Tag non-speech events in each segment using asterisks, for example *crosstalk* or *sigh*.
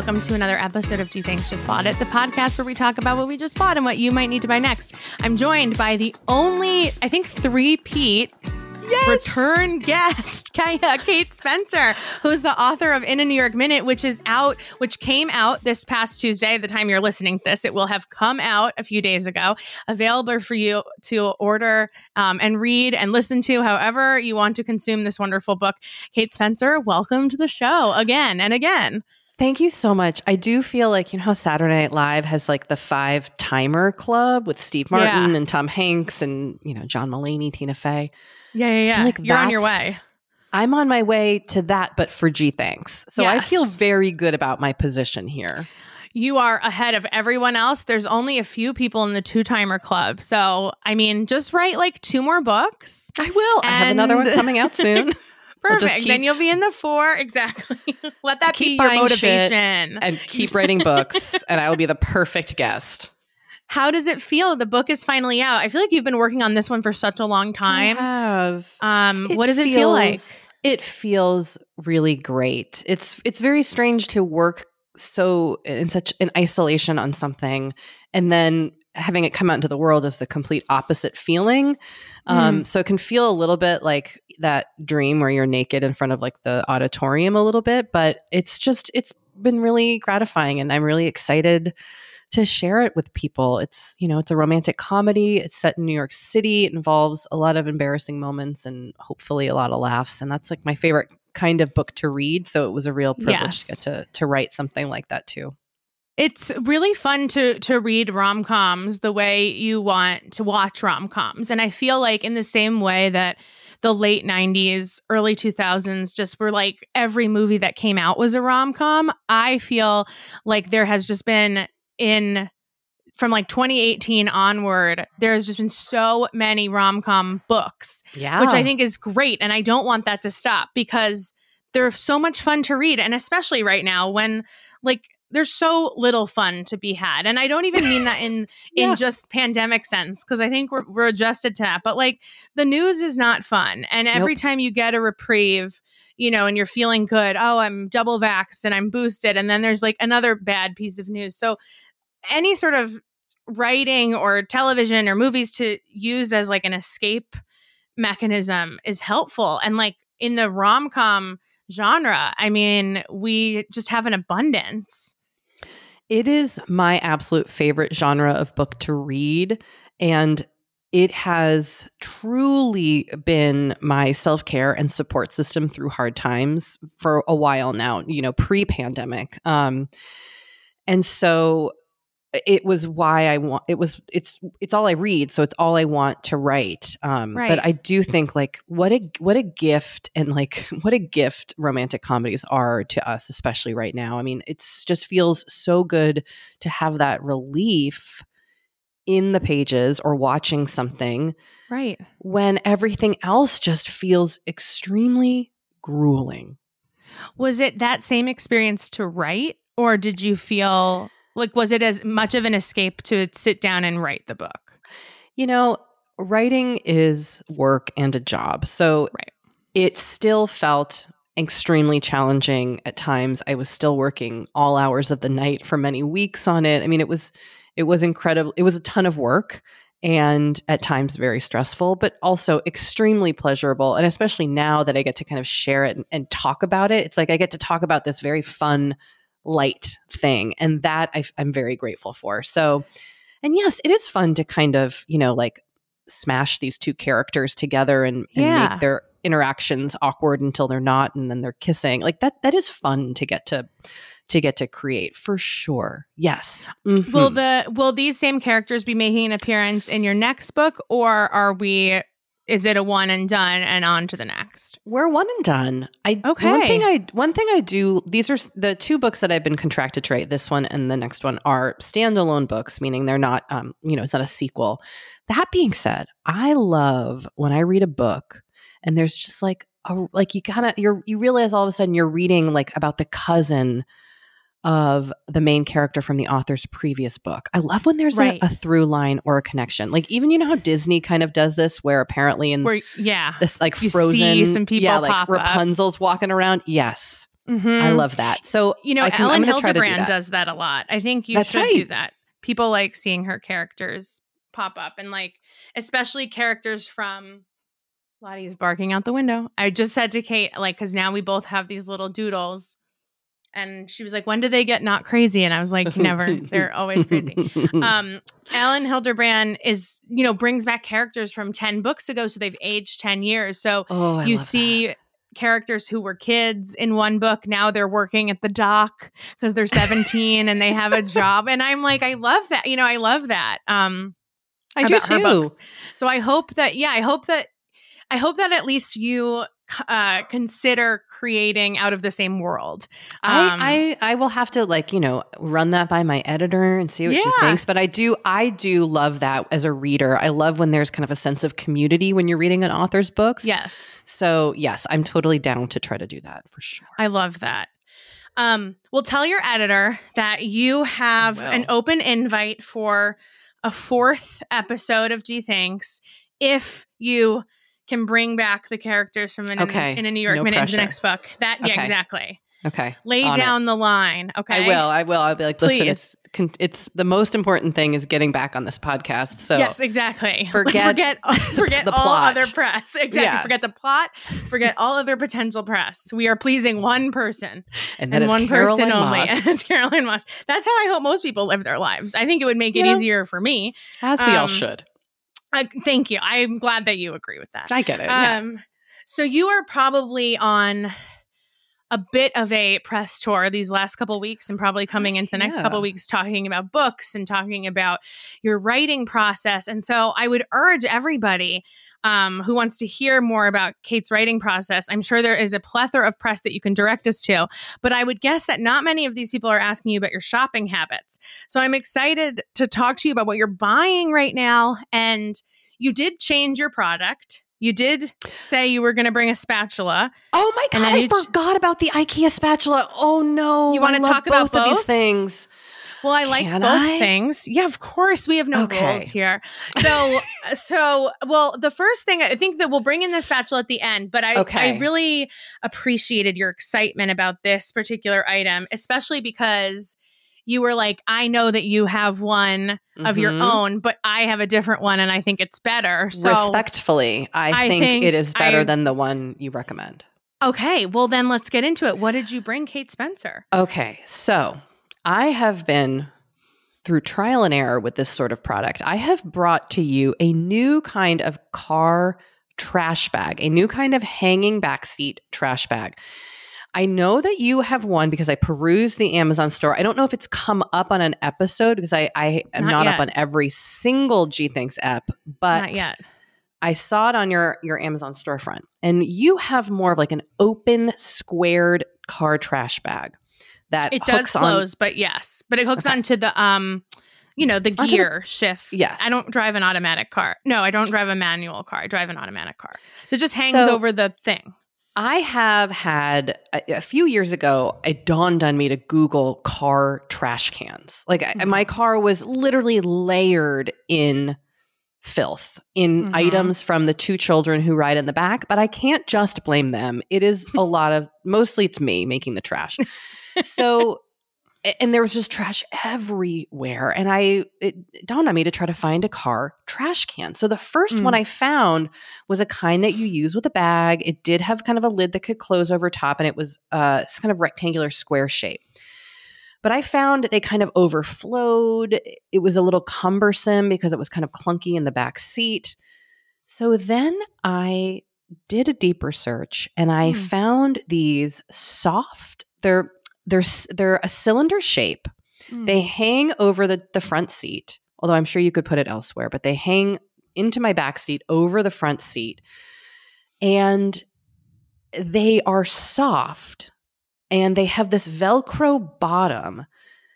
Welcome to another episode of Gee Thanks Just Bought It, the podcast where we talk about what we just bought and what you might need to buy next. I'm joined by the only, I think, three-peat. Return guest, *laughs* Kaya Kate Spencer, who's the author of In a New York Minute, which is out, which came out this past Tuesday. The time you're listening to this, it will have come out a few days ago, available for you to order um, and read and listen to, however you want to consume this wonderful book. Kate Spencer, welcome to the show again and again. Thank you so much. I do feel like, you know how Saturday Night Live has like the five timer club with Steve Martin Yeah. and Tom Hanks and, you know, John Mulaney, Tina Fey. Yeah, yeah, yeah. like You're on your way. I'm on my way to that, but for Gee Thanks. So I feel very good about my position here. You are ahead of everyone else. There's only a few people in the two timer club. So, I mean, just write like two more books. I will. I have another one coming out soon. *laughs* Perfect. then you'll be in the four. *laughs* Exactly. *laughs* Let that Keep be your motivation. and keep writing books, *laughs* and I will be the perfect guest. How does it feel? The book is finally out. I feel like you've been working on this one for such a long I time. have. Um, what does it feel like? It feels really great. It's it's very strange to work so in such an isolation on something and then having it come out into the world is the complete opposite feeling. Mm. Um, so it can feel a little bit like that dream where you're naked in front of like the auditorium a little bit, but it's just it's been really gratifying and I'm really excited to share it with people. It's, you know, it's a romantic comedy. It's set in New York City. It involves a lot of embarrassing moments and hopefully a lot of laughs. And that's like my favorite kind of book to read. So it was a real privilege Yes. to get to to write something like that too. It's really fun to to read rom coms the way you want to watch rom coms, and I feel like in the same way that the late '90s, early 2000s just were like every movie that came out was a rom com. I feel like there has just been in from like 2018 onward, there has just been so many rom com books Yeah. which I think is great. And I don't want that to stop because they're so much fun to read. And especially right now when like there's so little fun to be had. And I don't even mean that in *laughs* Yeah. in just pandemic sense, because I think we're we're adjusted to that. But like the news is not fun. And every time you get a reprieve, you know, and you're feeling good, oh, I'm double vaxxed and I'm boosted. And then there's like another bad piece of news. So any sort of writing or television or movies to use as like an escape mechanism is helpful and like in the rom-com genre i mean we just have an abundance It is my absolute favorite genre of book to read. And it has truly been my self care and support system through hard times for a while now, you know, pre pandemic. Um, and so it was why I want it was it's it's all I read so it's all I want to write um Right. but I do think like what a what a gift and like *laughs* what a gift romantic comedies are to us especially right now. I mean it's just feels so good to have that relief in the pages or watching something right. when everything else just feels extremely grueling. Was it that same experience to write or did you feel like was it as much of an escape to sit down and write the book You know, writing is work and a job. So Right. it still felt extremely challenging at times. I was still working all hours of the night for many weeks on it. I mean, it was it was incredible. It was a ton of work and at times very stressful, but also extremely pleasurable. And especially now that I get to kind of share it and, and talk about it, it's like I get to talk about this very fun, light thing. And that I, I'm very grateful for. So, and yes, it is fun to kind of, you know, like smash these two characters together and, and Yeah. make their interactions awkward until they're not and then they're kissing. Like that that is fun to get to to get to create for sure. Yes. Mhm. Will the will these same characters be making an appearance in your next book, or are we? Is it a one and done and on to the next? We're one and done. I one Okay. thing I one thing I do. These are the two books that I've been contracted to write. This one and the next one are standalone books, meaning they're not. Um, you know, it's not a sequel. That being said, I love when I read a book and there's just like a like you kind of you're you realize all of a sudden you're reading like about the cousin of the main character from the author's previous book. I love when there's Right. a, a through line or a connection. Like even you know how Disney kind of does this, where apparently in Where yeah, this like You frozen see some people yeah like pop up. rapunzel's walking around yes Mhm. i love that so You know, I can, Elin I'm gonna try to do Hilderbrand that. does that a lot. I think you That's should do that. People like seeing her characters pop up and like especially characters from Lottie's barking out the window. I just said to Kate, like, because now we both have these little doodles. And she was like, When do they get not crazy? And I was like, *laughs* Never. They're always crazy. *laughs* um Elin Hilderbrand is, you know, brings back characters from 10 books ago, so they've aged 10 years. So oh you see that. characters who were kids in one book now they're working at the dock because they're 17 and they have a *laughs* job and i'm like i love that you know i love that um i do too books. so i hope that yeah i hope that i hope that at least you uh consider creating out of the same world Um, I, I I will have to like you know run that by my editor and see what she thinks. But I do I do love that as a reader. I love when there's kind of a sense of community when you're reading an author's books. yes So yes, I'm totally down to try to do that for sure. I love that. Um, well, tell your editor that you have an open invite for a fourth episode of Gee Thanks if you can bring back the characters from an, Okay. in a New York No minute into the next book. That yeah, Okay. exactly. Okay. Lay On it. down the line. Okay. I will. I will. I'll be like, listen, Please. it's it's the most important thing is getting back on this podcast. So yes, exactly. *laughs* forget *laughs* forget *laughs* forget the all plot. other press. Exactly. Yeah. Forget the plot. Forget all other potential press. We are pleasing one person. and and one Caroline person only. Moss, And it's Caroline Moss. That's how I hope most people live their lives. I think it would make it know, easier for me. as we all um, should. I, thank you. I'm glad that you agree with that. I get it. yeah. Um, so you are probably on a bit of a press tour these last couple weeks and probably coming into the next Yeah. couple weeks talking about books and talking about your writing process. And so I would urge everybody um, who wants to hear more about Kate's writing process. I'm sure there is a plethora of press that you can direct us to, but I would guess that not many of these people are asking you about your shopping habits. So I'm excited to talk to you about what you're buying right now. And you did change your product. You did say you were going to bring a spatula. Oh my god, I you ch- forgot about the IKEA spatula. Oh no. You I love talk about both of these both? things? Well, I like Can both I? things. Yeah, of course. We have no Okay. rules here. So, *laughs* so well, the first thing I think that we'll bring in the spatula at the end, but I, Okay. I really appreciated your excitement about this particular item, especially because you were like, I know that you have one of your Mhm. own, but I have a different one, and I think it's better. So, Respectfully, I, I think, think it is better I- than the one you recommend. okay, well then let's get into it. What did you bring, Kate Spencer? Okay, so I have been through trial and error with this sort of product. I have brought to you a new kind of car trash bag, a new kind of hanging backseat trash bag. I know that you have one because I perused the Amazon store. I don't know if it's come up on an episode because I, I am Not not, up on every single Gee Thanks app, but Not yet. I saw it on your your Amazon storefront, and you have more of like an open, squared car trash bag that It does hooks on- close, but yes, but it hooks Okay. onto the um, you know, the Onto the- gear shift. Yes. I don't drive an automatic car. No, I don't drive a manual car. I drive an automatic car. So it just hangs So- over the thing. I have had a, a few years ago. It dawned on me to Google car trash cans. Like I- Mhm. my car was literally layered in filth in Mhm. items from the two children who ride in the back. But I can't just blame them. It is a lot of mostly it's me making the trash. *laughs* So. And there was just trash everywhere. And I, it dawned on me to try to find a car trash can. So the first Mm. one I found was a kind that you use with a bag. It did have kind of a lid that could close over top, and it was uh, kind of rectangular square shape. But I found they kind of overflowed. It was a little cumbersome because it was kind of clunky in the back seat. So then I did a deeper search and I Hmm. found these soft. They're they're they're a cylinder shape. Mm. They hang over the the front seat. Although I'm sure you could put it elsewhere, but they hang into my back seat over the front seat. And they are soft and they have this velcro bottom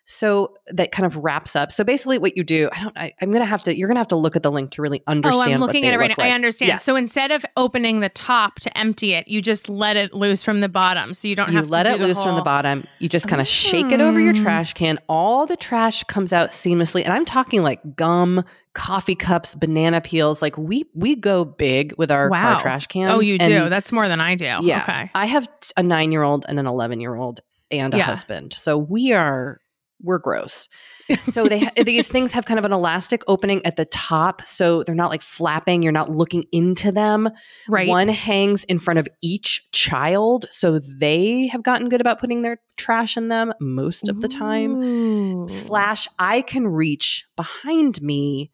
so that kind of wraps up so basically what you do i don't I, i'm gonna have to you're gonna have to look at the link to really understand. Oh, I'm looking at it right now. like. I understand. Yes. So instead of opening the top to empty it, you just let it loose from the bottom. So you don't you have let it loose from the bottom you just kind of shake it over your Mm. trash can all the trash comes out seamlessly and i'm talking like gum coffee cups banana peels like we we go big with our Wow. car trash cans Oh, you and do. That's more than I do. Yeah. Okay. I have a nine year old and an 11 year old and a Yeah. husband. So we are, we're gross. *laughs* So they ha- these things have kind of an elastic opening at the top. So they're not like flapping. You're not looking into them. Right. One hangs in front of each child. So they have gotten good about putting their trash in them most of the time. Ooh. Slash, I can reach behind me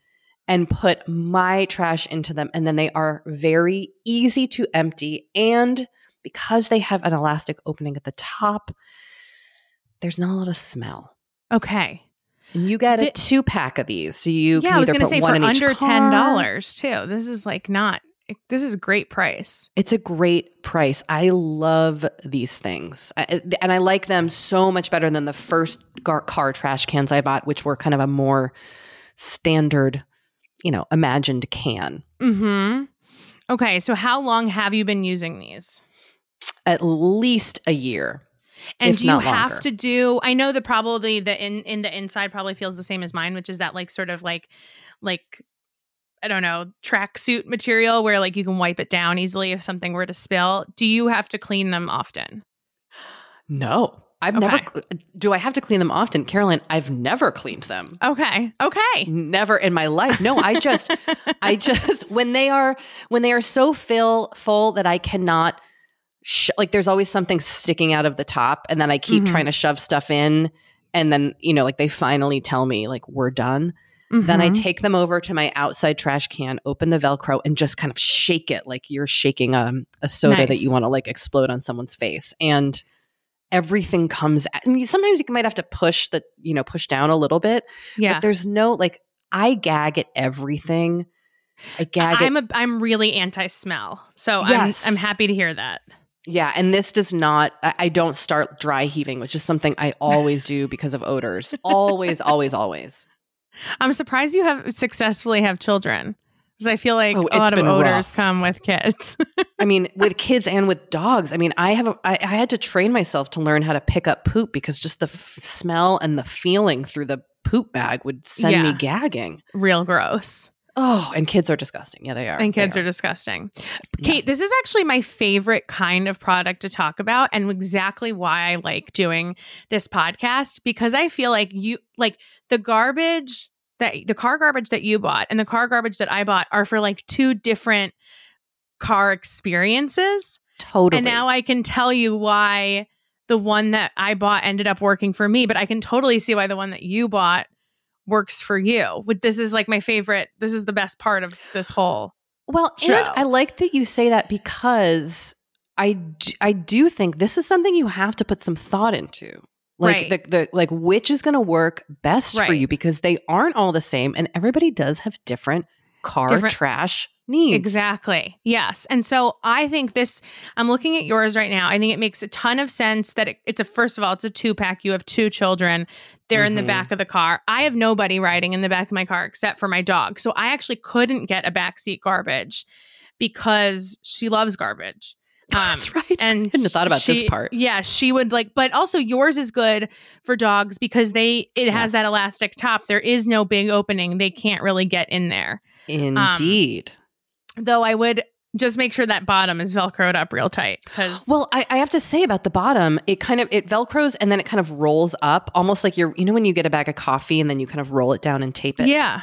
and put my trash into them. And then they are very easy to empty. And because they have an elastic opening at the top, there's not a lot of smell. Okay. And you get a The- two pack of these. So you yeah, can I was going to put say one for under ten dollars too. This is like not. This is a great price. It's a great price. I love these things. I, and I like them so much better than the first gar- car trash cans I bought, which were kind of a more standard, you know, imagined can. Hmm. Okay. So how long have you been using these? At least a year. And do you have to do? I know that probably the in in the inside probably feels the same as mine, which is that like sort of like like I don't know tracksuit material where like you can wipe it down easily if something were to spill. Do you have to clean them often? No. I've Okay. never, do I have to clean them often? Carolyn, I've never cleaned them. Okay. Okay. Never in my life. No, I just, I *laughs* just when they are when they are so fill full that I cannot sh- like there's always something sticking out of the top and then I keep Mhm. trying to shove stuff in and then you know like they finally tell me like we're done. Then I Mhm. take them over to my outside trash can, open the velcro and just kind of shake it like you're shaking a, a soda that you want to like explode on someone's face and everything comes at, mean, sometimes you might have to push the you know push down a little bit yeah. but there's no like I gag at everything. I gag I'm at a I'm really anti smell, so Yes. I'm I'm happy to hear that. Yeah, and this does not. I, don't start dry heaving, which is something I always do because of odors. *laughs* Always, always, always. I'm surprised you have successfully have children because I feel like Oh, a lot of odors rough. come with kids. *laughs* I mean, with kids and with dogs. I mean, I have. A, I, I had to train myself to learn how to pick up poop because just the f- smell and the feeling through the poop bag would send Yeah. me gagging. Real gross. Oh, and kids are disgusting. Yeah, they are. and kids are. disgusting. Kate, Yeah. this is actually my favorite kind of product to talk about and exactly why I like doing this podcast because I feel like you like the garbage that the car garbage that you bought and the car garbage that I bought are for like two different car experiences. totally. And now I can tell you why the one that I bought ended up working for me, but I can totally see why the one that you bought works for you. This is like my favorite. This is the best part of this whole. Well, show. and I like that you say that because I I do think this is something you have to put some thought into. Like Right. the, the like which is going to work best for you because they aren't all the same and everybody does have different car Different- trash needs. Exactly. Yes. And so I think this, I'm looking at yours right now. I think it makes a ton of sense that it, it's a, first of all, it's a two pack. You have two children. They're in the Mhm. back of the car. I have nobody riding in the back of my car except for my dog. So I actually couldn't get a backseat garbage because she loves garbage. *laughs* Um, That's right. and I hadn't thought about this part. Yeah, she would like, but also yours is good for dogs because they it has that elastic top. There is no big opening; they can't really get in there. Indeed. Though I would just make sure that bottom is velcroed up real tight because *gasps* well, I, I have to say about the bottom, it kind of it velcros and then it kind of rolls up, almost like you're you know when you get a bag of coffee and then you kind of roll it down and tape it. yeah,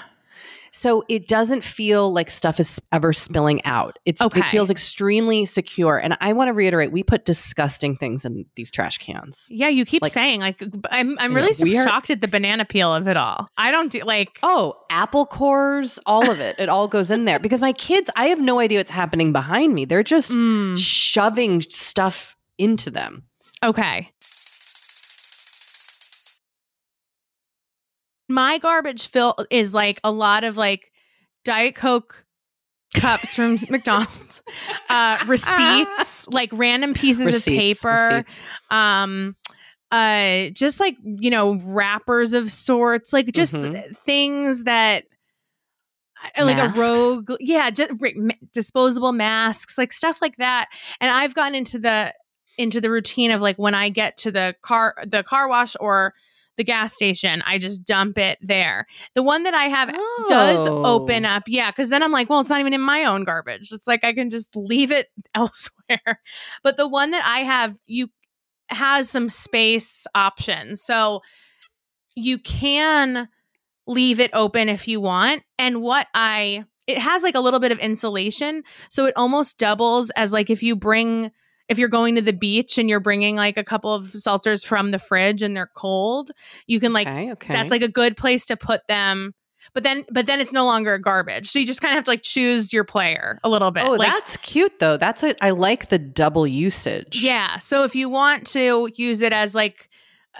So it doesn't feel like stuff is ever spilling out. It's Okay. it feels extremely secure. And I want to reiterate, we put disgusting things in these trash cans. Yeah, you keep Like- saying like I'm I'm Yeah, really are- shocked at the banana peel of it all. I don't do like Oh, apple cores, all of it. It all goes in there because my kids, I have no idea what's happening behind me. They're just mm, shoving stuff into them. okay. My garbage fill is like a lot of like Diet Coke cups from *laughs* McDonald's, uh, *laughs* receipts, like random pieces of paper, receipts. um uh just like you know wrappers of sorts like just Mhm. things that uh, like Masks. a rogue yeah just disposable masks like stuff like that and i've gotten into the into the routine of like when i get to the car the car wash or the gas station i just dump it there. The one that i have does Oh. open up yeah because then i'm like well it's not even in my own garbage. It's like i can just leave it *laughs* elsewhere. But the one that i have you has some space options. So you can leave it open if you want. And what i it has like a little bit of insulation so it almost doubles as like if you bring if you're going to the beach and you're bringing like a couple of seltzers from the fridge and they're cold you can like okay, okay. that's like a good place to put them but then but then it's no longer garbage so you just kind of have to like choose your player a little bit Oh, like, that's cute though. That's it. I like the double usage. yeah so if you want to use it as like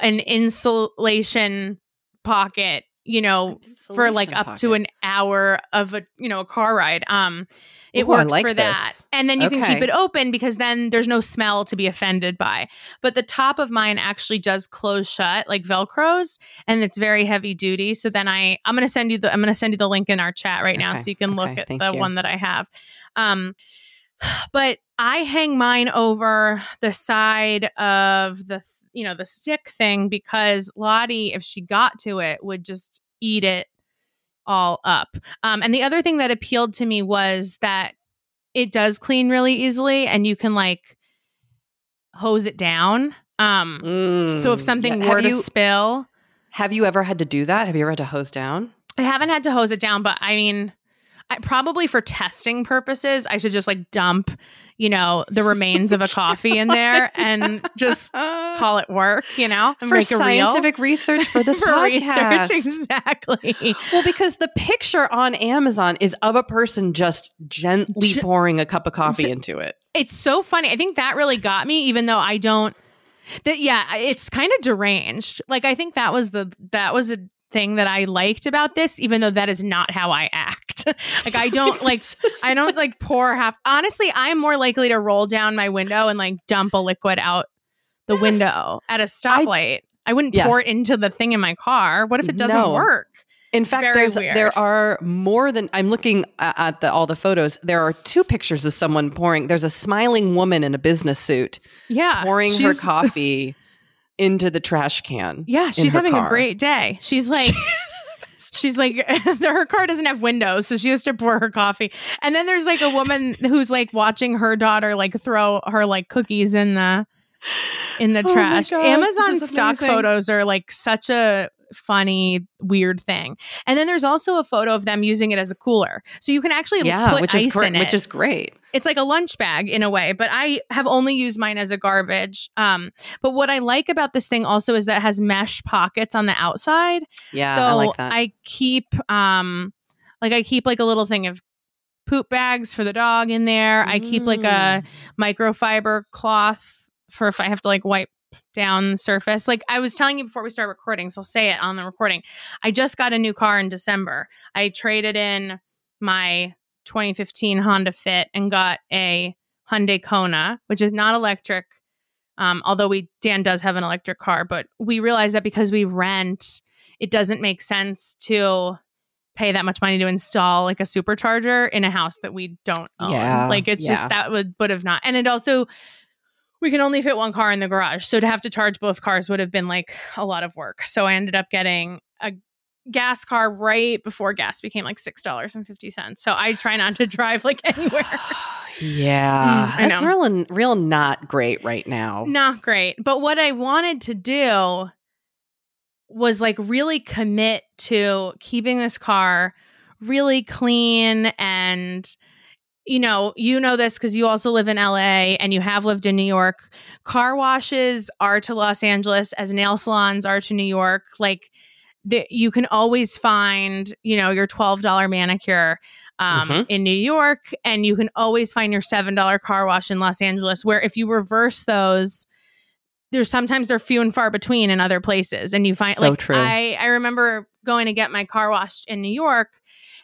an insulation pocket you know for like up to an hour of a you know a car ride um it Ooh, works like for that. this. and then you can keep it open because then there's no smell to be offended by. But the top of mine actually does close shut like velcros and it's very heavy duty. So then i i'm gonna send you the i'm gonna send you the link in our chat right now so you can look at thank the you. one that i have. Um *sighs* but i hang mine over the side of the you know the stick thing because lottie if she got to it would just eat it all up um and the other thing that appealed to me was that it does clean really easily and you can like hose it down um Mm. so if something Yeah, were have to spill have you ever had to do that? Have you ever had to hose down? I haven't had to hose it down, but I mean, I, probably for testing purposes, I should just like dump, you know, the remains of a *laughs* coffee in there and just call it work, you know, and for make it real. scientific research for *laughs* this for podcast. research, exactly. Well, because the picture on Amazon is of a person just gently Ge- pouring a cup of coffee ge- into it. It's so funny. I think that really got me, even though I don't. That yeah, it's kind of deranged. Like I think that was the that was a thing that I liked about this, even though that is not how I act. *laughs* like I don't like I don't like pour half. Honestly, I'm more likely to roll down my window and like dump a liquid out the Yes. window at a stoplight. I, wouldn't Yes. pour it into the thing in my car. What if it doesn't No. work? In fact, Very there's weird. there are more than I'm looking at the, all the photos. There are two pictures of someone pouring. There's a smiling woman in a business suit Yeah, pouring her coffee *laughs* into the trash can. Yeah, she's having a great day. She's like, *laughs* she's like, *laughs* her car doesn't have windows, so she has to pour her coffee. And then there's like a woman who's like watching her daughter like throw her like cookies in the in the Oh trash. Amazon stock amazing. photos are like such a funny weird thing. And then there's also a photo of them using it as a cooler. So you can actually Yeah, put which ice is in it Which is great. it's like a lunch bag in a way but i have only used mine as a garbage um but what i like about this thing also is that it has mesh pockets on the outside Yeah, so I like that. I keep um like i keep like a little thing of poop bags for the dog in there i keep like a Mm. microfiber cloth for if i have to like wipe down the surface like i was telling you before we start recording so i'll say it on the recording i just got a new car in december i traded in my 2015 honda fit and got a hyundai kona which is not electric um, although we dan does have an electric car but we realized that because we rent it doesn't make sense to pay that much money to install like a supercharger in a house that we don't own. Yeah, like it's yeah. just that would would have not. And it also we can only fit one car in the garage. So to have to charge both cars would have been like a lot of work. So I ended up getting a gas car right before gas became like six dollars and fifty cents. So I try not to drive like anywhere. *sighs* *laughs* Yeah, Mm, it's real, real not great right now. Not great. But what I wanted to do was like really commit to keeping this car really clean and you know, you know this because you also live in LA and you have lived in New York. Car washes are to Los Angeles as nail salons are to New York. Like, the, you can always find, you know, your $12 manicure um, Mhm. in New York, and you can always find your $7 car wash in Los Angeles, where if you reverse those, there's sometimes they're few and far between in other places. And you find So like true. I, I remember going to get my car washed in New York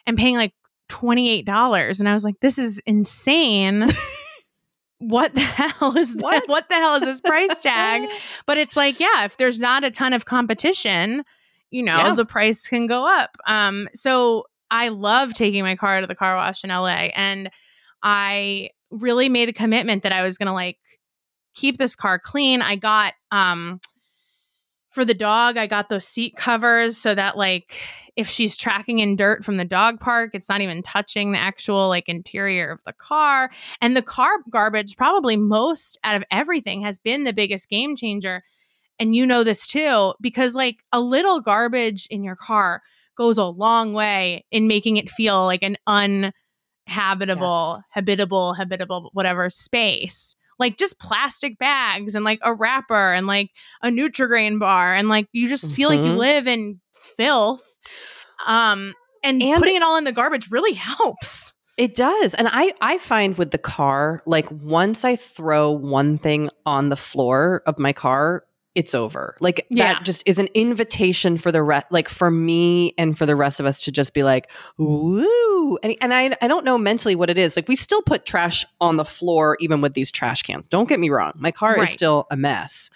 and paying like $28. And I was like, this is insane. *laughs* what the hell is that? What? What the hell is this price tag? *laughs* But it's like, yeah, if there's not a ton of competition, you know, Yeah. the price can go up. Um, so I love taking my car to the car wash in LA. And I really made a commitment that I was gonna like keep this car clean. I got um for the dog, I got those seat covers so that like if she's tracking in dirt from the dog park, it's not even touching the actual like interior of the car. And the car garbage, probably most out of everything, has been the biggest game changer. And you know this too, because like a little garbage in your car goes a long way in making it feel like an uninhabitable, habitable, habitable, whatever space. Like just plastic bags and like a wrapper and like a Nutrigrain bar and like you just feel like you Mhm. live in filth. Um, and, And- putting it all in the garbage really *laughs* helps. It does. And I I find with the car, like once I throw one thing on the floor of my car, it's over. Like Yeah. that just is an invitation for the rest like for me and for the rest of us to just be like, woo. And and I I don't know mentally what it is. Like we still put trash on the floor even with these trash cans. Don't get me wrong. My car Right. is still a mess.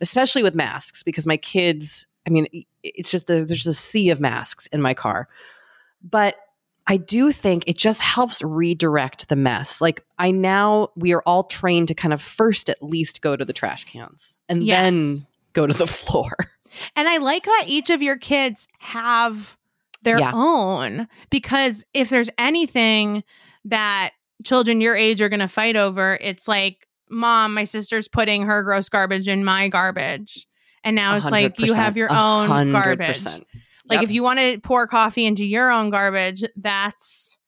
Especially with masks because my kids, I mean, it's just a, there's a sea of masks in my car. But I do think it just helps redirect the mess. Like I now we are all trained to kind of first at least go to the trash cans and Yes. then go to the *laughs* floor. And I like that each of your kids have their Yeah. own because if there's anything that children your age are going to fight over, it's like, mom, my sister's putting her gross garbage in my garbage. And now it's like you have your own hundred garbage. percent. Like if you want to pour coffee into your own garbage, that's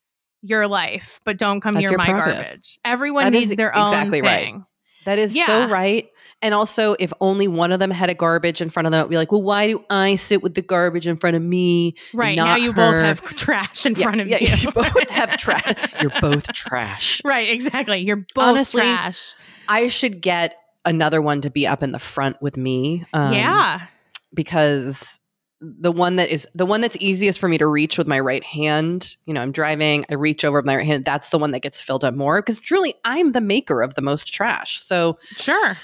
your life, but don't come That's near your my prerogative. garbage. Everyone That needs their own exactly right. thing. That is Yeah. so right. And also, if only one of them had a garbage in front of them, it'd be like, well, why do I sit with the garbage in front of me? Right. Now you her? both have *laughs* trash in Yeah, front of yeah, you. you both have *laughs* trash. You're both trash. Right, exactly. You're both Honestly, trash. I should get another one to be up in the front with me. um, yeah. because the one that is the one that's easiest for me to reach with my right hand you know i'm driving i reach over with my right hand that's the one that gets filled up more because truly i'm the maker of the most trash so Sure.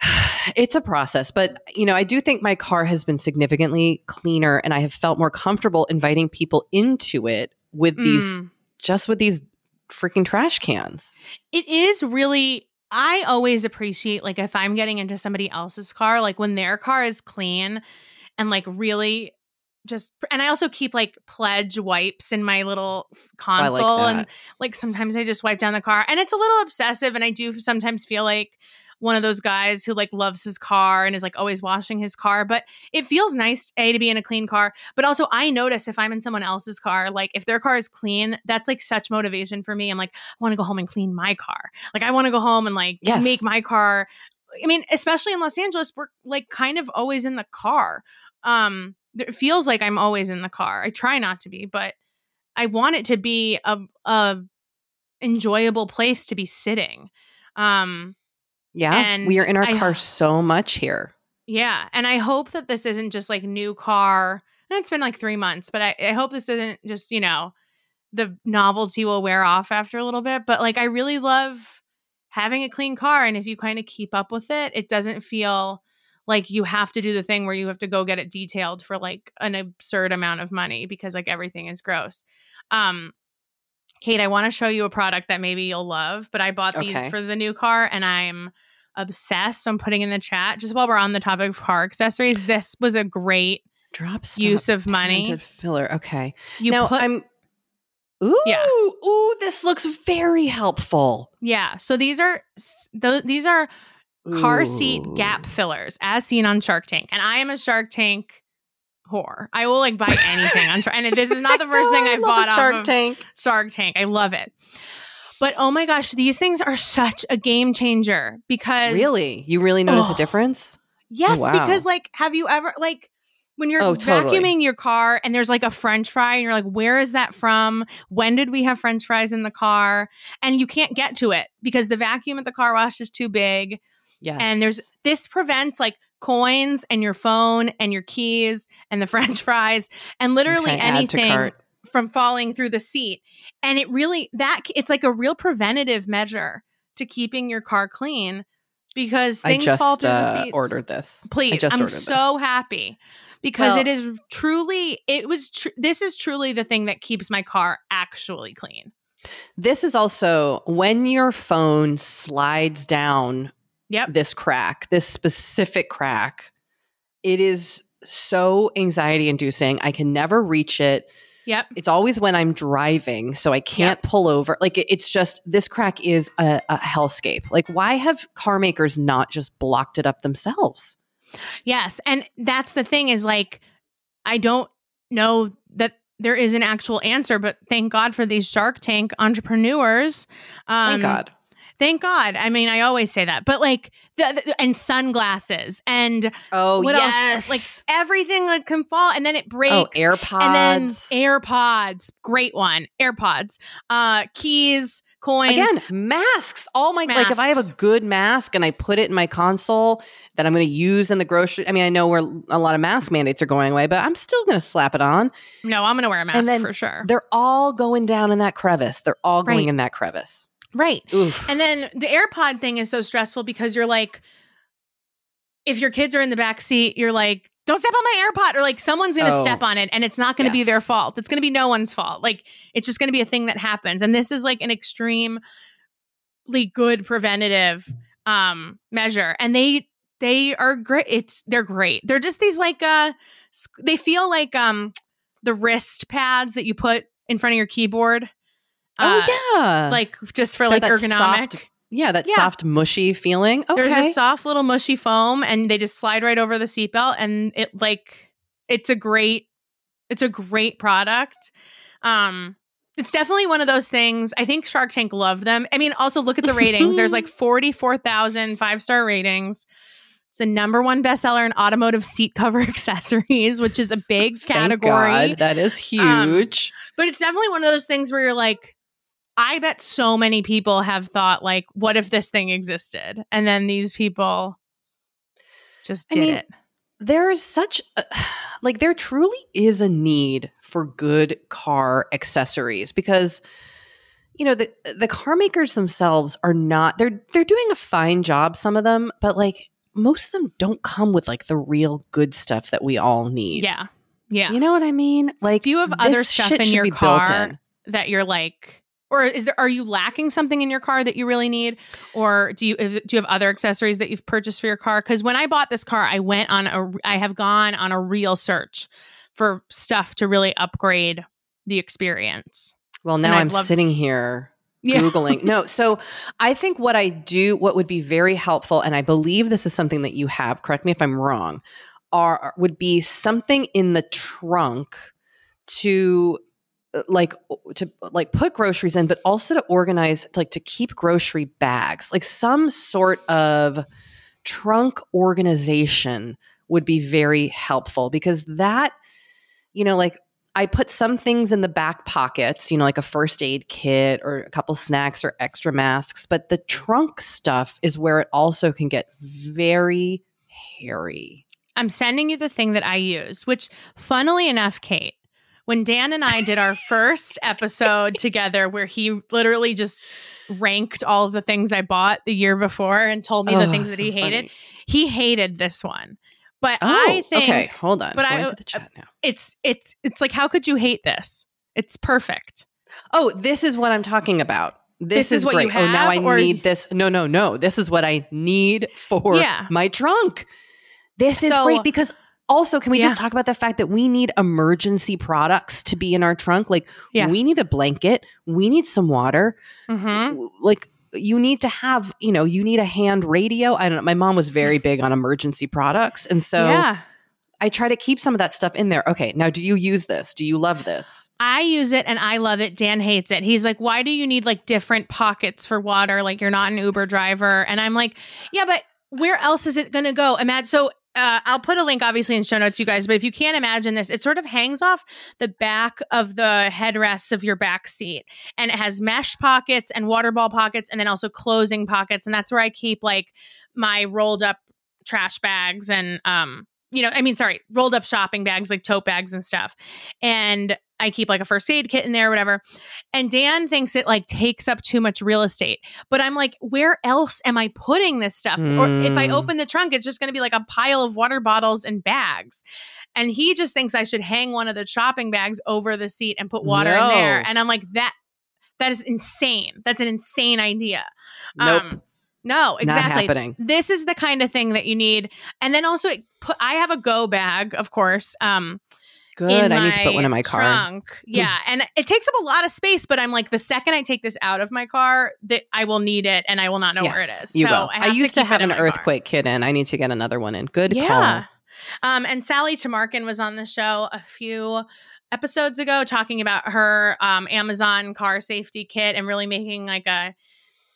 *sighs* it's a process but you know i do think my car has been significantly cleaner and i have felt more comfortable inviting people into it with these Mm. just with these freaking trash cans It is really I always appreciate like if I'm getting into somebody else's car, like when their car is clean and like really just and I also keep like pledge wipes in my little I like console and like sometimes I just wipe down the car and it's a little obsessive and I do sometimes feel like one of those guys who like loves his car and is like always washing his car but it feels nice a to be in a clean car but also I notice if I'm in someone else's car like if their car is clean that's like such motivation for me I'm like I want to go home and clean my car like I want to go home and like Yes. make my car I mean especially in Los Angeles we're like kind of always in the car um it feels like I'm always in the car I try not to be but I want it to be a a enjoyable place to be sitting. Um yeah And we are in our I- car so much here yeah, and I hope that this isn't just like new car. and It's been like 3 months, but I, I hope this isn't just, you know, the novelty will wear off after a little bit, but like I really love having a clean car and if you kind of keep up with it, it doesn't feel like you have to do the thing where you have to go get it detailed for like an absurd amount of money because like everything is gross. Um Kate, I want to show you a product that maybe you'll love, but I bought Okay. these for the new car and I'm obsessed. So I'm putting in the chat just while we're on the topic of car accessories. This was a great drop use of money. filler okay You now put I'm Ooh, Yeah. ooh, this looks very helpful. yeah. So these are th- these are car seat gap fillers as seen on Shark Tank. And I am a Shark Tank whore. I will like buy anything on Shark. And this is not the *laughs* first thing I I've bought Shark Tank. Shark Tank. I love it. But oh my gosh, these things are such a game changer because Really? You really notice Oh. a difference? Yes, oh, wow. because like, have you ever like when you're Oh, totally. vacuuming your car and there's like a French fry and you're like, where is that from? When did we have French fries in the car? And you can't get to it because the vacuum at the car wash is too big. Yes. And there's this prevents like coins and your phone and your keys and the *laughs* French fries and literally Okay, anything from falling through the seat. And it really that it's like a real preventative measure to keeping your car clean because things just fall through the uh, seats. ordered this. Please, I ordered so this. happy because Well- it is truly. It was. Tr- this is truly the thing that keeps my car actually clean. This is also when your phone slides down Yep. this crack, this specific crack, it is so anxiety inducing. I can never reach it. Yep. It's always when I'm driving, so I can't pull over. Like it's just this crack is a, a hellscape. Like why have car makers not just blocked it up themselves? Yes, and that's the thing is like, I don't know that there is an actual answer, but thank God for these Shark Tank entrepreneurs. Um, Thank God. Thank God. I mean, I always say that, but like, the, the- and sunglasses and Oh what yes, else? Like everything like can fall, and then it breaks. oh AirPods. and then AirPods, great one. AirPods, uh, keys, coins. Again, masks. All my like, if I have a good mask and I put it in my console that I'm going to use in the grocery. I mean, I know where a lot of mask mandates are going away, but I'm still going to slap it on. no, I'm gonna wear a mask for sure. They're all going down in that crevice. They're all going Right. in that crevice. Right. Oof. And then the AirPod thing is so stressful because you're like, if your kids are in the back seat, you're like, don't step on my AirPod, or like someone's gonna Oh. step on it and it's not gonna be their fault. It's gonna be no one's fault. Like it's just gonna be a thing that happens. And this is like an extremely good preventative um measure. And they they are great. It's they're great. They're just these like uh they feel like um the wrist pads that you put in front of your keyboard. Uh, oh yeah, like just for like that ergonomic. soft- yeah, that Yeah. soft mushy feeling. Okay, There's a soft little mushy foam, and they just slide right over the seatbelt, and it like it's a great, it's a great product. Um, it's definitely one of those things. I think Shark Tank loved them. I mean, also look at the ratings. There's like *laughs* 44,000 five star ratings. It's the number one bestseller in automotive seat cover *laughs* accessories, which is a big *laughs* category. God, that is Um, huge. But it's definitely one of those things where you're like, I bet so many people have thought, like, what if this thing existed? And then these people just I did mean, it. there is such a, *sighs* like there truly is a need for good car accessories because you know the the car makers themselves are not they're they're doing a fine job some of them but like most of them don't come with like the real good stuff that we all need Yeah. Yeah. you know what i mean like Do you have other stuff in your car in. that you're like, or is there, are you lacking something in your car that you really need? Or do you, do you have other accessories that you've purchased for your car? Cause when I bought this car, I went on a, I have gone on a real search for stuff to really upgrade the experience. well now i'm loved- sitting here Yeah. googling no *laughs* so i think what i do what would be very helpful and i believe this is something that you have correct me if i'm wrong are would be something in the trunk to Uh, like to like put groceries in but also to organize like to keep grocery bags like some sort of trunk organization would be very helpful because that you know like I put some things in the back pockets, you know, like a first aid kit or a couple snacks or extra masks. But the trunk stuff is where it also can get very hairy. I'm sending you the thing that I use, which, funnily enough, Kate, when Dan and I did our first episode together, where he literally just ranked all of the things I bought the year before and told me the Oh, things that he hated, funny. he hated this one. But Oh, I think okay. Hold on. but Going I- to the chat now. it's it's it's like, how could you hate this? It's perfect. Oh, this is what I'm talking about. This, This is what great. you oh, now I or- need this. No, no, no. This is what I need for Yeah. my trunk. This is So- great because also, can we Yeah. just talk about the fact that we need emergency products to be in our trunk? Like, Yeah. we need a blanket, we need some water, hmm like you need to have you know you need a hand radio i don't know my mom was very big on emergency products and so yeah. I try to keep some of that stuff in there. Okay, now do you use this? Do you love this? I use it and I love it. Dan hates it. He's like, why do you need like different pockets for water? Like you're not an Uber driver. And I'm like, yeah, but where else is it going to go? Imagine so. Uh, I'll put a link obviously in show notes, you guys. But if you can't imagine this, it sort of hangs off the back of the headrests of your back seat, and it has mesh pockets and water ball pockets, and then also closing pockets, and that's where I keep like my rolled up trash bags and um you know, I mean, sorry, rolled up shopping bags, like tote bags and stuff. And I keep like a first aid kit in there, whatever. And Dan thinks it like takes up too much real estate. But I'm like, where else am I putting this stuff? Mm. Or if I Mm. open the trunk, it's just going to be like a pile of water bottles and bags. And he just thinks I should hang one of the shopping bags over the seat and put water in there. And I'm like, that that is insane. That's an insane idea. Nope. Um, no, exactly. This is the kind of thing that you need. And then also it put I have a go bag, of course. Um Good. I need to put one in my car. Trunk. Yeah, *laughs* and it takes up a lot of space. But I'm like, the second I take this out of my car, that I will need it, and I will not know where it is. You So will. I, I, used to, keep have an car. earthquake kit in. I need to get another one in. Good Yeah. call. Um, and Sally Tamarkin was on the show a few episodes ago talking about her um, Amazon car safety kit and really making like a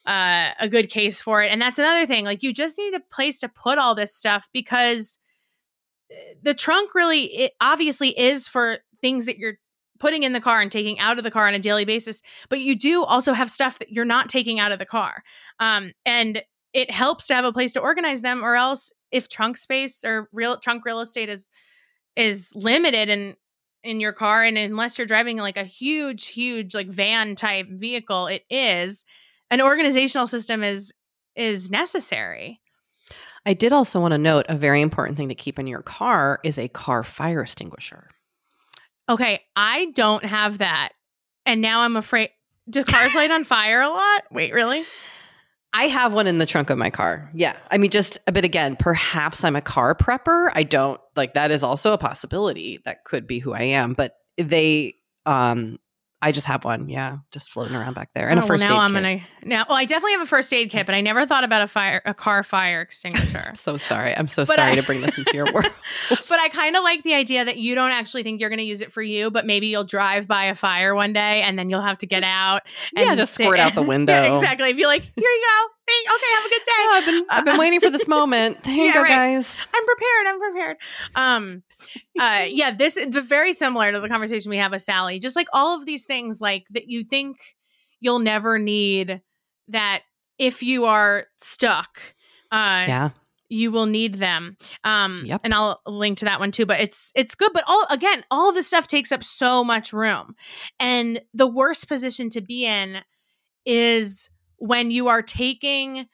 uh, a good case for it. And that's another thing. Like you just need a place to put all this stuff because the trunk really it obviously is for things that you're putting in the car and taking out of the car on a daily basis but you do also have stuff that you're not taking out of the car um, and it helps to have a place to organize them or else if trunk space or real trunk real estate is is limited in in your car and unless you're driving like a huge huge like van type vehicle it is an organizational system is is necessary I did also want to note a very important thing to keep in your car is a car fire extinguisher. okay i don't have that and now i'm afraid do cars light on fire a lot wait really I have one in the trunk of my car. Yeah. I mean, just a bit again, perhaps I'm a car prepper. I don't like that is also a possibility. That could be who I am. But they, um, I just have one. Yeah. Just floating around back there. And Oh, a well, first now aid i'm kit. gonna now well i definitely have a first aid kit but i never thought about a fire a car fire extinguisher *laughs* so sorry. I'm so But sorry I- to bring this into your *laughs* world. but I kind of like the idea that you don't actually think you're going to use it for you, but maybe you'll drive by a fire one day and then you'll have to get out. And yeah, just squirt out the *laughs* window. yeah, exactly. Be like, here you go. Okay, have a good day. Oh, I've been I've been waiting for this moment. *laughs* Here you Yeah, go, right. guys. I'm prepared. I'm prepared. Um, uh, yeah, this is very similar to the conversation we have with Sally. Just like all of these things, like that you think you'll never need, that if you are stuck, uh, Yeah. you will need them. Um, Yep. and I'll link to that one too. But it's it's good. But all again, all of this stuff takes up so much room, and the worst position to be in is when you are taking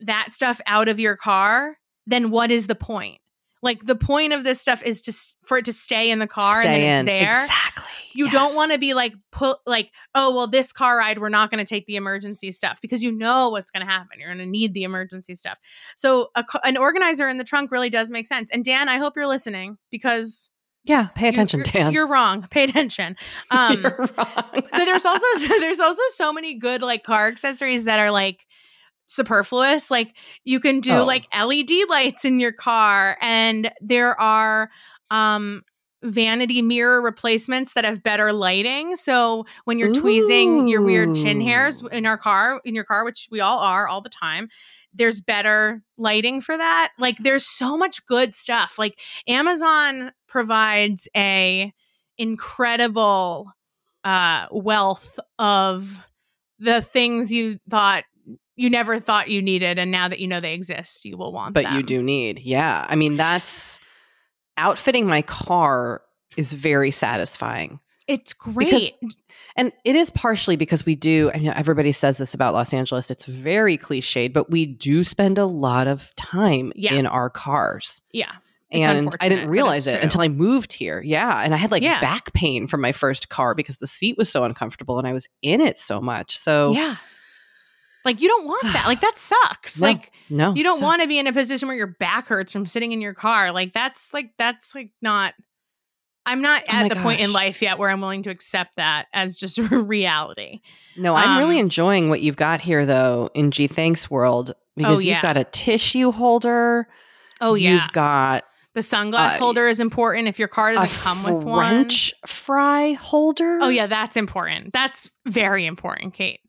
that stuff out of your car. Then what is the point? Like the point of this stuff is to for it to stay in the car Stay and then in. it's there. Exactly. You don't want to be like put like, oh well, this car ride we're not going to take the emergency stuff because you know what's going to happen. You're going to need the emergency stuff. So a, an organizer in the trunk really does make sense. And Dan, I hope you're listening because Yeah. Pay attention, you're, Dan. You're wrong. Pay attention. *laughs* Um, You're wrong. there's also *laughs* *laughs* there's also so many good like car accessories that are like superfluous like you can do Oh. like led lights in your car and there are um vanity mirror replacements that have better lighting so when you're tweezing your weird chin hairs in our car in your car which we all are all the time there's better lighting for that like there's so much good stuff like amazon provides a incredible uh wealth of the things you thought you never thought you needed and now that you know they exist you will want but you do need yeah. I mean that's outfitting my car is very satisfying it's Because- great and it is partially because we do i know everybody says this about los angeles it's very cliched but we do spend a lot of time Yeah. in our cars. Yeah. It's and i didn't realize it true. until i moved here. Yeah and i had like Yeah. back pain from my first car because the seat was so uncomfortable and i was in it so much so yeah. Like you don't want that. Like that sucks. *sighs* No, like no you don't want to be in a position where your back hurts from sitting in your car. Like that's like that's like not i'm not Oh at the point in life yet where i'm willing to accept that as just a *laughs* reality No, I'm really Um, enjoying what you've got here, though, in Gee Thanks world, because yeah. you've got a tissue holder. oh yeah You've got The sunglass Uh, holder is important if your car doesn't come with one. French fry holder. Oh yeah, that's important. That's very important, Kate.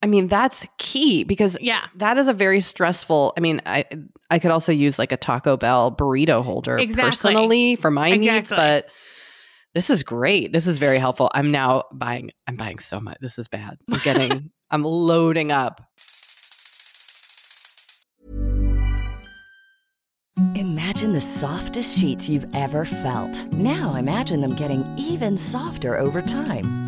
I mean, that's key because Yeah. that is a very stressful. I mean, I I could also use like a Taco Bell burrito holder Exactly. personally for my needs, but this is great. This is very helpful. I'm now buying. I'm buying so much. This is bad. I'm *laughs* getting. I'm loading up. Imagine the softest sheets you've ever felt. Now imagine them getting even softer over time.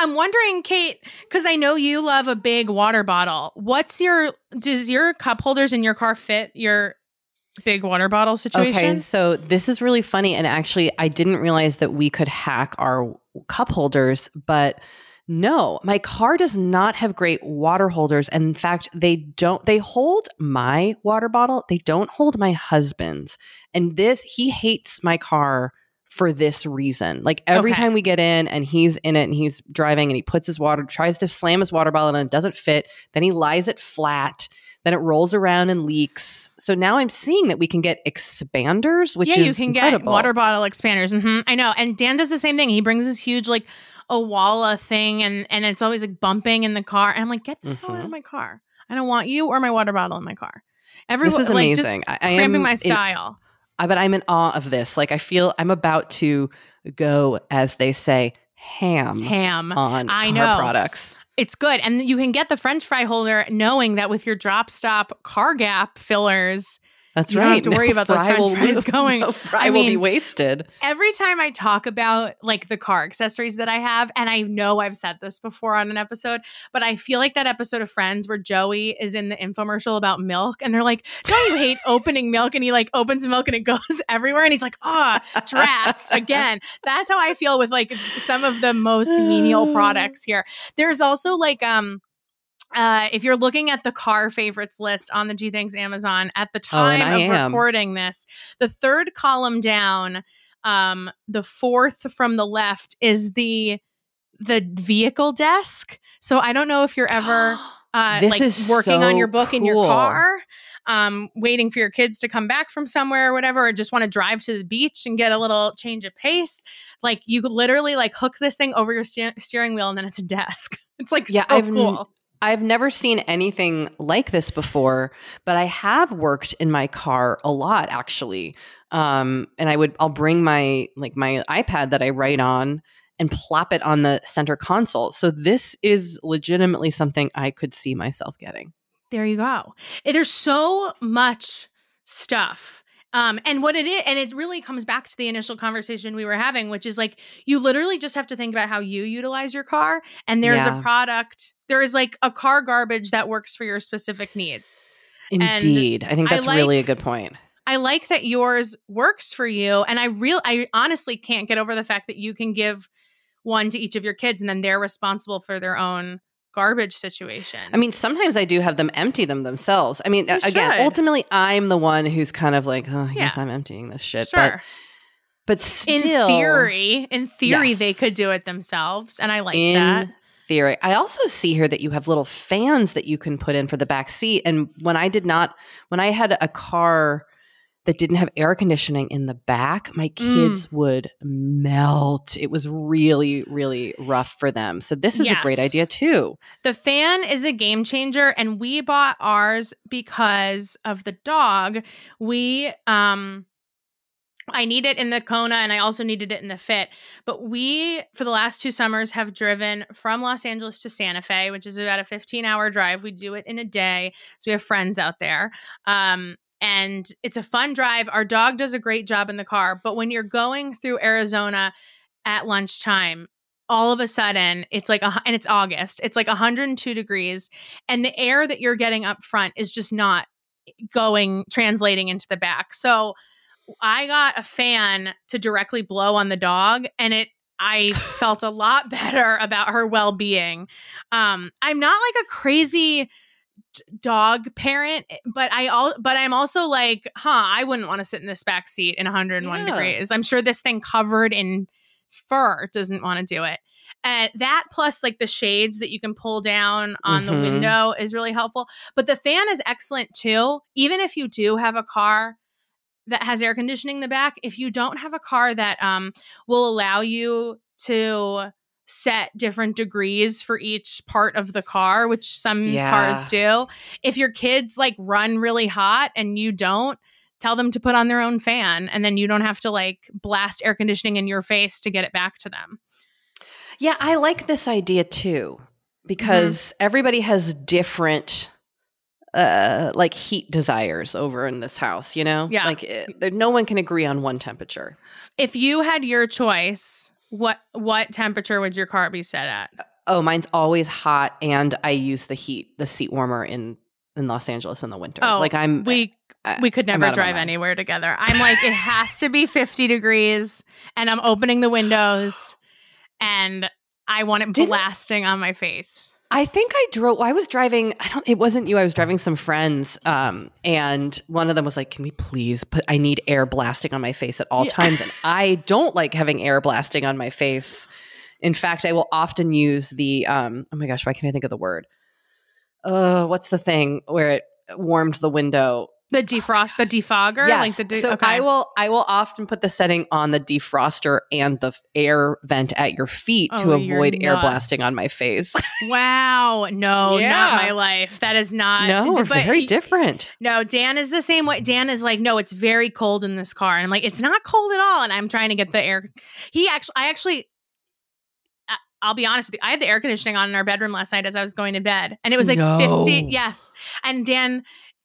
I'm wondering, Kate, because I know you love a big water bottle. What's your does your cup holders in your car fit your big water bottle situation? Okay, so this is really funny, and actually, I didn't realize that we could hack our cup holders, but. No, my car does not have great water holders. And in fact, they don't, they hold my water bottle. They don't hold my husband's. And this, he hates my car for this reason. Like every Okay. time we get in and he's in it and he's driving and he puts his water, tries to slam his water bottle and it doesn't fit, then he lies it flat. Then it rolls around and leaks. So now I'm seeing that we can get expanders, which yeah, is you can incredible. get water bottle expanders. hmm I know. And Dan does the same thing. He brings this huge like Owala thing, and and it's always like bumping in the car. And I'm like, get the hell out of Mhm. my car. I don't want you or my water bottle in my car. Everyone, This is like, amazing. just I, I cramping am my style. I, but I'm in awe of this. Like I feel I'm about to go, as they say, ham, Ham. on I car know. products. It's good. And you can get the French fry holder knowing that with your drop stop car gap fillers, That's You right. don't have to worry about those French will- fries *laughs* going. No fry I will be wasted. every time I talk about like the car accessories that I have, and I know I've said this before on an episode, but I feel like that episode of Friends where Joey is in the infomercial about milk, and they're like, "Don't you hate opening milk?" And he like opens the milk and it *laughs* goes everywhere, and he's like, "Ah, drats again." That's how I feel with like some of the most menial *sighs* products here. There's also like um. Uh, if you're looking at the car favorites list on the Gee Thanks Amazon at the Oh, time I of am. recording this, the third column down, um, the fourth from the left is the the vehicle desk. So I don't know if you're ever *gasps* uh, This like is working on your book in your car, um, waiting for your kids to come back from somewhere or whatever, or just want to drive to the beach and get a little change of pace. Like you literally like hook this thing over your steer- steering wheel and then it's a desk. *laughs* It's like Yeah, so I've cool. I've never seen anything like this before, but I have worked in my car a lot actually. Um, and I would I'll bring my like my iPad that I write on and plop it on the center console. So this is legitimately something I could see myself getting. There you go. There's so much stuff. Um, and what it is, and it really comes back to the initial conversation we were having, which is like you literally just have to think about how you utilize your car. And there's Yeah. a product, there is like a car garbage that works for your specific needs. Indeed. I think I that's really a good point. I like that yours works for you. And I real I honestly can't get over the fact that you can give one to each of your kids and then they're responsible for their own garbage situation. I mean, sometimes I do have them empty them themselves. I mean, You again, should. ultimately, I'm the one who's kind of like, oh, I guess I'm emptying this shit. sure. But, but in theory, in theory, they could do it themselves, and I like in that. theory. I also see here that you have little fans that you can put in for the back seat. And when I did not, when I had a car that didn't have air conditioning in the back, my kids Mm. would melt. It was really, really rough for them. So this is a great idea too. The fan is a game changer, and we bought ours because of the dog. We um. I need it in the Kona and I also needed it in the Fit. But we, for the last two summers, have driven from Los Angeles to Santa Fe, which is about a 15 hour drive. We do it in a day. So we have friends out there. Um, and it's a fun drive. Our dog does a great job in the car. But when you're going through Arizona at lunchtime, all of a sudden it's like a, and it's August. It's like 102 degrees and the air that you're getting up front is just not going translating into the back. So I got a fan to directly blow on the dog and it I felt a lot *laughs* better about her well-being. Um I'm not like a crazy dog parent, but I all but I'm also like, huh, I wouldn't want to sit in this back seat in 101 Yeah. degrees. I'm sure this thing covered in fur doesn't want to do it. And that plus like the shades that you can pull down on the Mhm. window is really helpful. But the fan is excellent too. Even if you do have a car that has air conditioning in the back, if you don't have a car that um will allow you to set different degrees for each part of the car, which some Yeah. cars do. If your kids like run really hot and you don't, tell them to put on their own fan and then you don't have to like blast air conditioning in your face to get it back to them. Yeah, I like this idea too because Mm-hmm. everybody has different uh like heat desires over in this house, you know? Yeah. Like it, there, no one can agree on one temperature. If you had your choice, what what temperature would your car be set at? Oh, mine's always hot and I use the heat, the seat warmer in in Los Angeles in the winter. Oh, like I'm We I- we could never out of my drive anywhere together. I'm like, it has to be 50 degrees, and I'm opening the windows, and I want it Didn't- blasting on my face. I think I drove. I was driving. I don't. It wasn't you. I was driving some friends, um, and one of them was like, "Can we please put? I need air blasting on my face at all Yeah. times." And I don't like having air blasting on my face. In fact, I will often use the. Um, oh my gosh, why can't I think of the word? Uh, what's the thing where it warmed the window? The defrost, the defogger, yes. like the de- so okay. I will. I will often put the setting on the defroster and the air vent at your feet to Oh, you're avoid air blasting on my face. *laughs* Wow, no, Yeah. not my life. That is not. no, we're but very y- different. No, Dan is the same way. Dan is like, no, it's very cold in this car, and I'm like, it's not cold at all. And I'm trying to get the air. He actually, I actually, I- I'll be honest with you. I had the air conditioning on in our bedroom last night as I was going to bed, and it was like No. 50. Yes, and Dan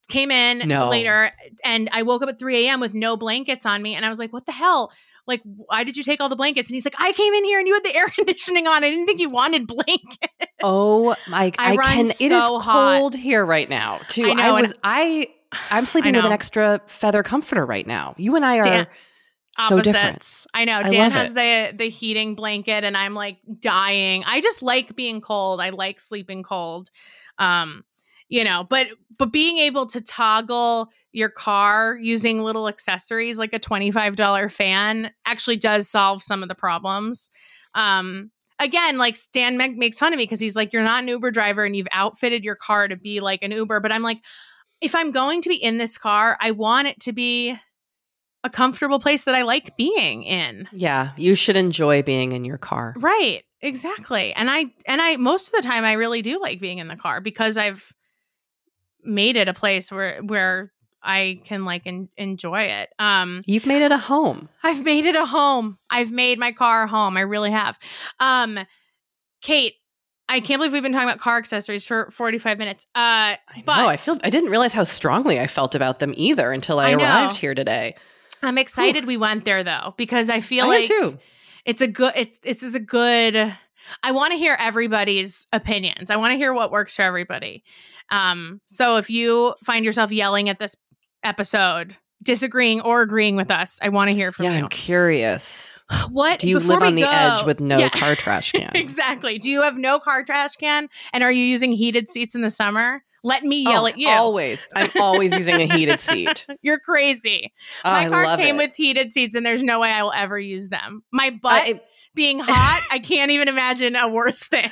came in No. later, and I woke up at 3 a.m. with no blankets on me, and I was like, what the hell? Like, why did you take all the blankets? And he's like, I came in here and you had the *laughs* air conditioning on. I didn't think you wanted blankets. Oh my! *laughs* I I, can. It is hot. cold here right now too. I know, and- was. I. I'm sleeping with an extra feather comforter right now. You and I are Dan- so different. I know. I Dan has it. the the heating blanket and I'm like dying. I just like being cold. I like sleeping cold. Um, you know, but but being able to toggle your car using little accessories like a $25 fan actually does solve some of the problems. Um Again, like Stan Meg- makes fun of me because he's like, You're not an Uber driver and you've outfitted your car to be like an Uber. But I'm like, if I'm going to be in this car, I want it to be a comfortable place that I like being in. Yeah, you should enjoy being in your car. Right. Exactly. And I and I most of the time I really do like being in the car because I've made it a place where where I can like en- enjoy it. Um You've made it a home. I've made it a home. I've made my car a home. I really have. Um Kate, I can't believe we've been talking about car accessories for 45 minutes. Uh I know. I feel. I didn't realize how strongly I felt about them either until I, I arrived here today. I'm excited we went there though because I feel I like too. it's a good it, it's is a good i want to hear everybody's opinions i want to hear what works for everybody um so if you find yourself yelling at this episode disagreeing or agreeing with us i want to hear from Yeah, you I'm curious. *gasps* what Do you live on the go- edge with no Yeah. car *laughs* trash can? exactly do you have no car trash can and are you using heated seats in the summer let me oh, yell Oh, at you Always. I'm always using a heated seat. *laughs* you're crazy Oh, my car came it. with heated seats and there's no way i will ever use them my uh, butt I- being *laughs* hot i can't even imagine a worse *laughs* thing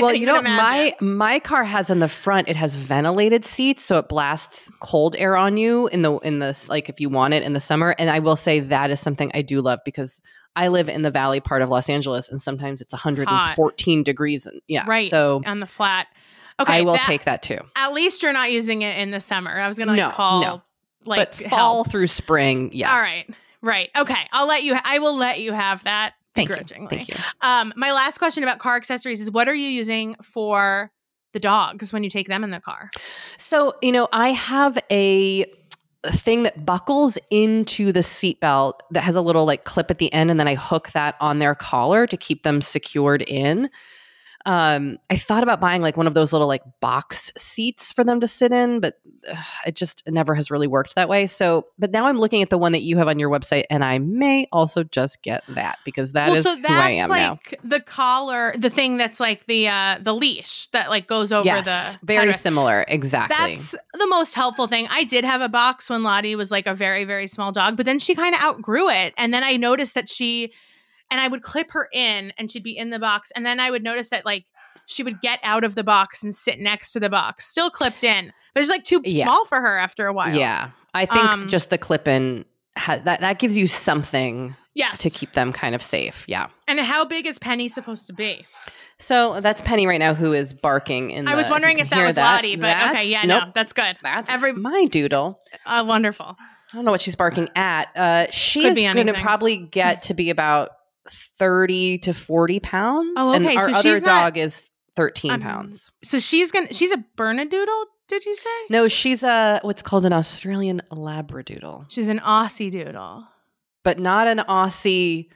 well, you know, imagine. my my car has in the front it has ventilated seats, so it blasts cold air on you in the in this like if you want it in the summer. And I will say that is something I do love because I live in the valley part of Los Angeles, and sometimes it's 114 degrees. And yeah, Right. So on the flat. Okay, I will that- take that too. At least you're not using it in the summer. I was gonna like, No, call no. like but fall help. through spring, yes. All right, right. Okay, I'll let you. I will let you have that. Thank you. Thank you. Um, my last question about car accessories is: What are you using for the dogs when you take them in the car? So, you know, I have a thing that buckles into the seatbelt that has a little like clip at the end, and then I hook that on their collar to keep them secured in. Um, I thought about buying like one of those little like box seats for them to sit in, but uh, it just never has really worked that way. So, but now I'm looking at the one that you have on your website, and I may also just get that because that well, is so who I am that's now. like the collar, the thing that's like the uh the leash that like goes over Yes, the very headrest. similar. Exactly. That's the most helpful thing. I did have a box when Lottie was like a very, very small dog, but then she kind of outgrew it. And then I noticed that she, and I would clip her in and she'd be in the box. And then I would notice that like she would get out of the box and sit next to the box, still clipped in, but it's like too Yeah. small for her after a while. Yeah, I think Um, just the clip in ha- that that gives you something Yes. to keep them kind of safe. Yeah. and how big is Penny supposed to be? So that's Penny right now who is barking. In I was wondering if that was Lottie, but okay, yeah, nope, no, that's good. That's Every- my doodle. Uh, wonderful. I don't know what she's barking at. Uh, she Could is going to probably get to be about thirty to forty pounds. Oh, And okay, our so other she's not- dog is thirteen Um, pounds. So she's gonna, she's a Bernedoodle, did you say? No, she's a what's called an Australian Labradoodle, She's an Aussie Doodle. but not an Aussie,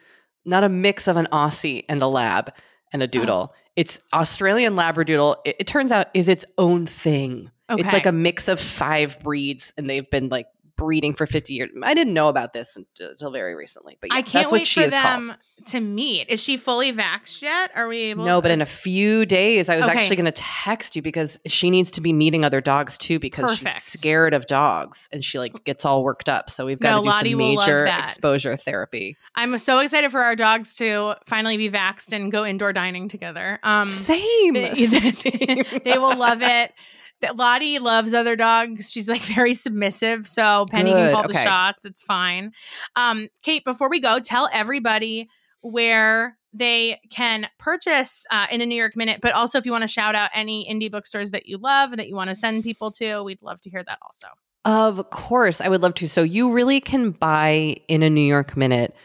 not a mix of an Aussie and a lab and a doodle. It's Australian Labradoodle. It, it turns out is its own thing. It's like a mix of five breeds, and they've been like breeding for 50 years. I didn't know about this until very recently, but yeah, I can't that's what wait she for is them called. to meet. Is she fully vaxxed yet? Are we able? No, but in a few days, I was Okay. actually going to text you because she needs to be meeting other dogs too because Perfect. she's scared of dogs and she like gets all worked up. So we've got No, to do Lottie some major exposure therapy. I'm so excited for our dogs to finally be vaxxed and go indoor dining together. Um, Same. they, Same. *laughs* they will love it. That Lottie loves other dogs. She's like very submissive, so Penny can Good, call the shots. It's fine. Um, Kate, before we go, tell everybody where they can purchase uh, in a New York Minute, but also if you want to shout out any indie bookstores that you love and that you want to send people to, we'd love to hear that also. Of course, I would love to. So you really can buy in a New York Minute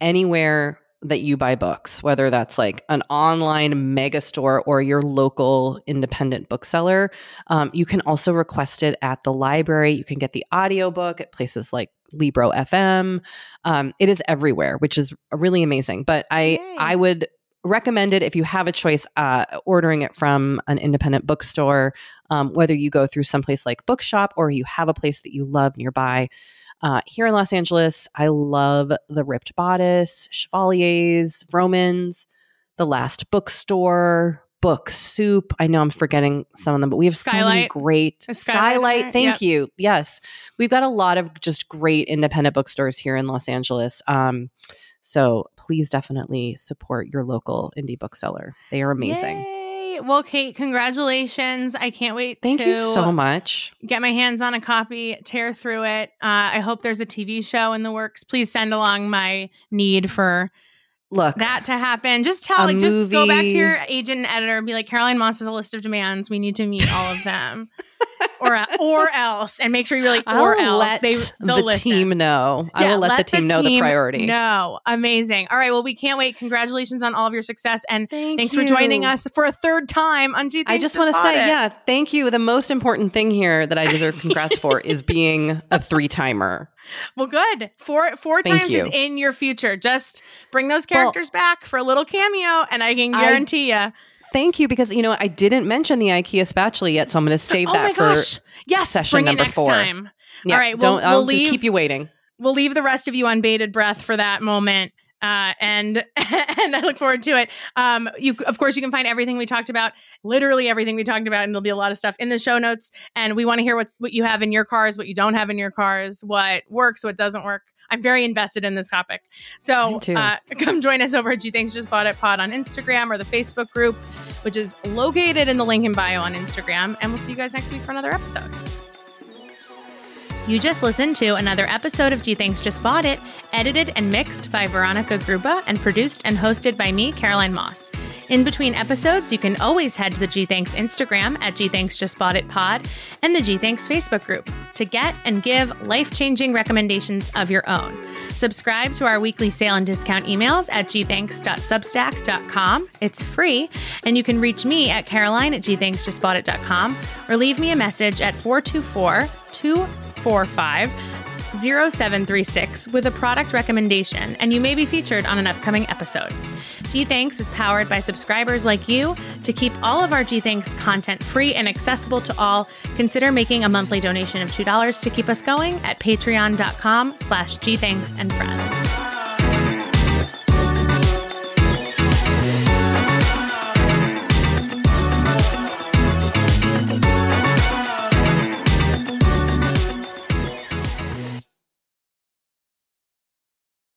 anywhere that you buy books, whether that's like an online mega store or your local independent bookseller. Um, you can also request it at the library. You can get the audiobook at places like Libro FM. Um, it is everywhere, which is really amazing. But I Yay. I would recommend it if you have a choice uh, ordering it from an independent bookstore um, whether you go through someplace like bookshop or you have a place that you love nearby uh, here in los angeles i love the ripped bodice chevalier's Vroman's the last bookstore book soup i know i'm forgetting some of them but we have so many great Skylight skylight thank Yep. you yes we've got a lot of just great independent bookstores here in los angeles um, so please definitely support your local indie bookseller. They are amazing. Yay. Well, Kate, congratulations. I can't wait Thank to you so much. get my hands on a copy, tear through it. Uh, I hope there's a TV show in the works. Please send along my need for Look, that to happen. Just tell, like, just go back to your agent and editor and be like, Caroline Moss has a list of demands. We need to meet all of them, *laughs* or or else, and make sure you're like, I'll or else let they the listen. team know. I will let, the team know the priority. No, amazing. All right, well, we can't wait. Congratulations on all of your success, and Thank thanks for joining us for a third time on G. I just want to say, It. yeah, thank you. The most important thing here that I deserve congrats for *laughs* is being a three timer. Well, good. Four four Thank times is in your future. Just bring those Well, characters back for a little cameo, and I can guarantee you. Thank you because you know I didn't mention the IKEA spatula yet, so I'm going to save Oh that for gosh! Yes, session bring it number next four. time. Yeah, All right, we'll- don't I'll we'll leave- keep you waiting. We'll leave the rest of you on bated breath for that moment. Uh, and *laughs* and I look forward to it. Um, you of course you can find everything we talked about, literally everything we talked about, and there'll be a lot of stuff in the show notes. And we want to hear what what you have in your cars, what you don't have in your cars, what works, what doesn't work. I'm very invested in this topic. So uh, *laughs* come join us over at Gee Thanks Just Bought It Pod on Instagram or the Facebook group, which is located in the link in bio on Instagram. And we'll see you guys next week for another episode. You just listened to another episode of Gee Thanks Just Bought It, edited and mixed by Veronica Gruba and produced and hosted by me, Caroline Moss. In between episodes, you can always head to the Gee Thanks Instagram at Gee Thanks Just Bought It Pod and the Gee Thanks Facebook group to get and give life changing recommendations of your own. Subscribe to our weekly sale and discount emails at gthanks.substack.com. It's free, and you can reach me at caroline at gthanksjustboughtit.com or leave me a message at 424 245 0736 with a product recommendation, and you may be featured on an upcoming episode. Gee Thanks is powered by subscribers like you. To keep all of our Gee Thanks content free and accessible to all, consider making a monthly donation of $2 to keep us going at patreon.com slash gthanks and friends.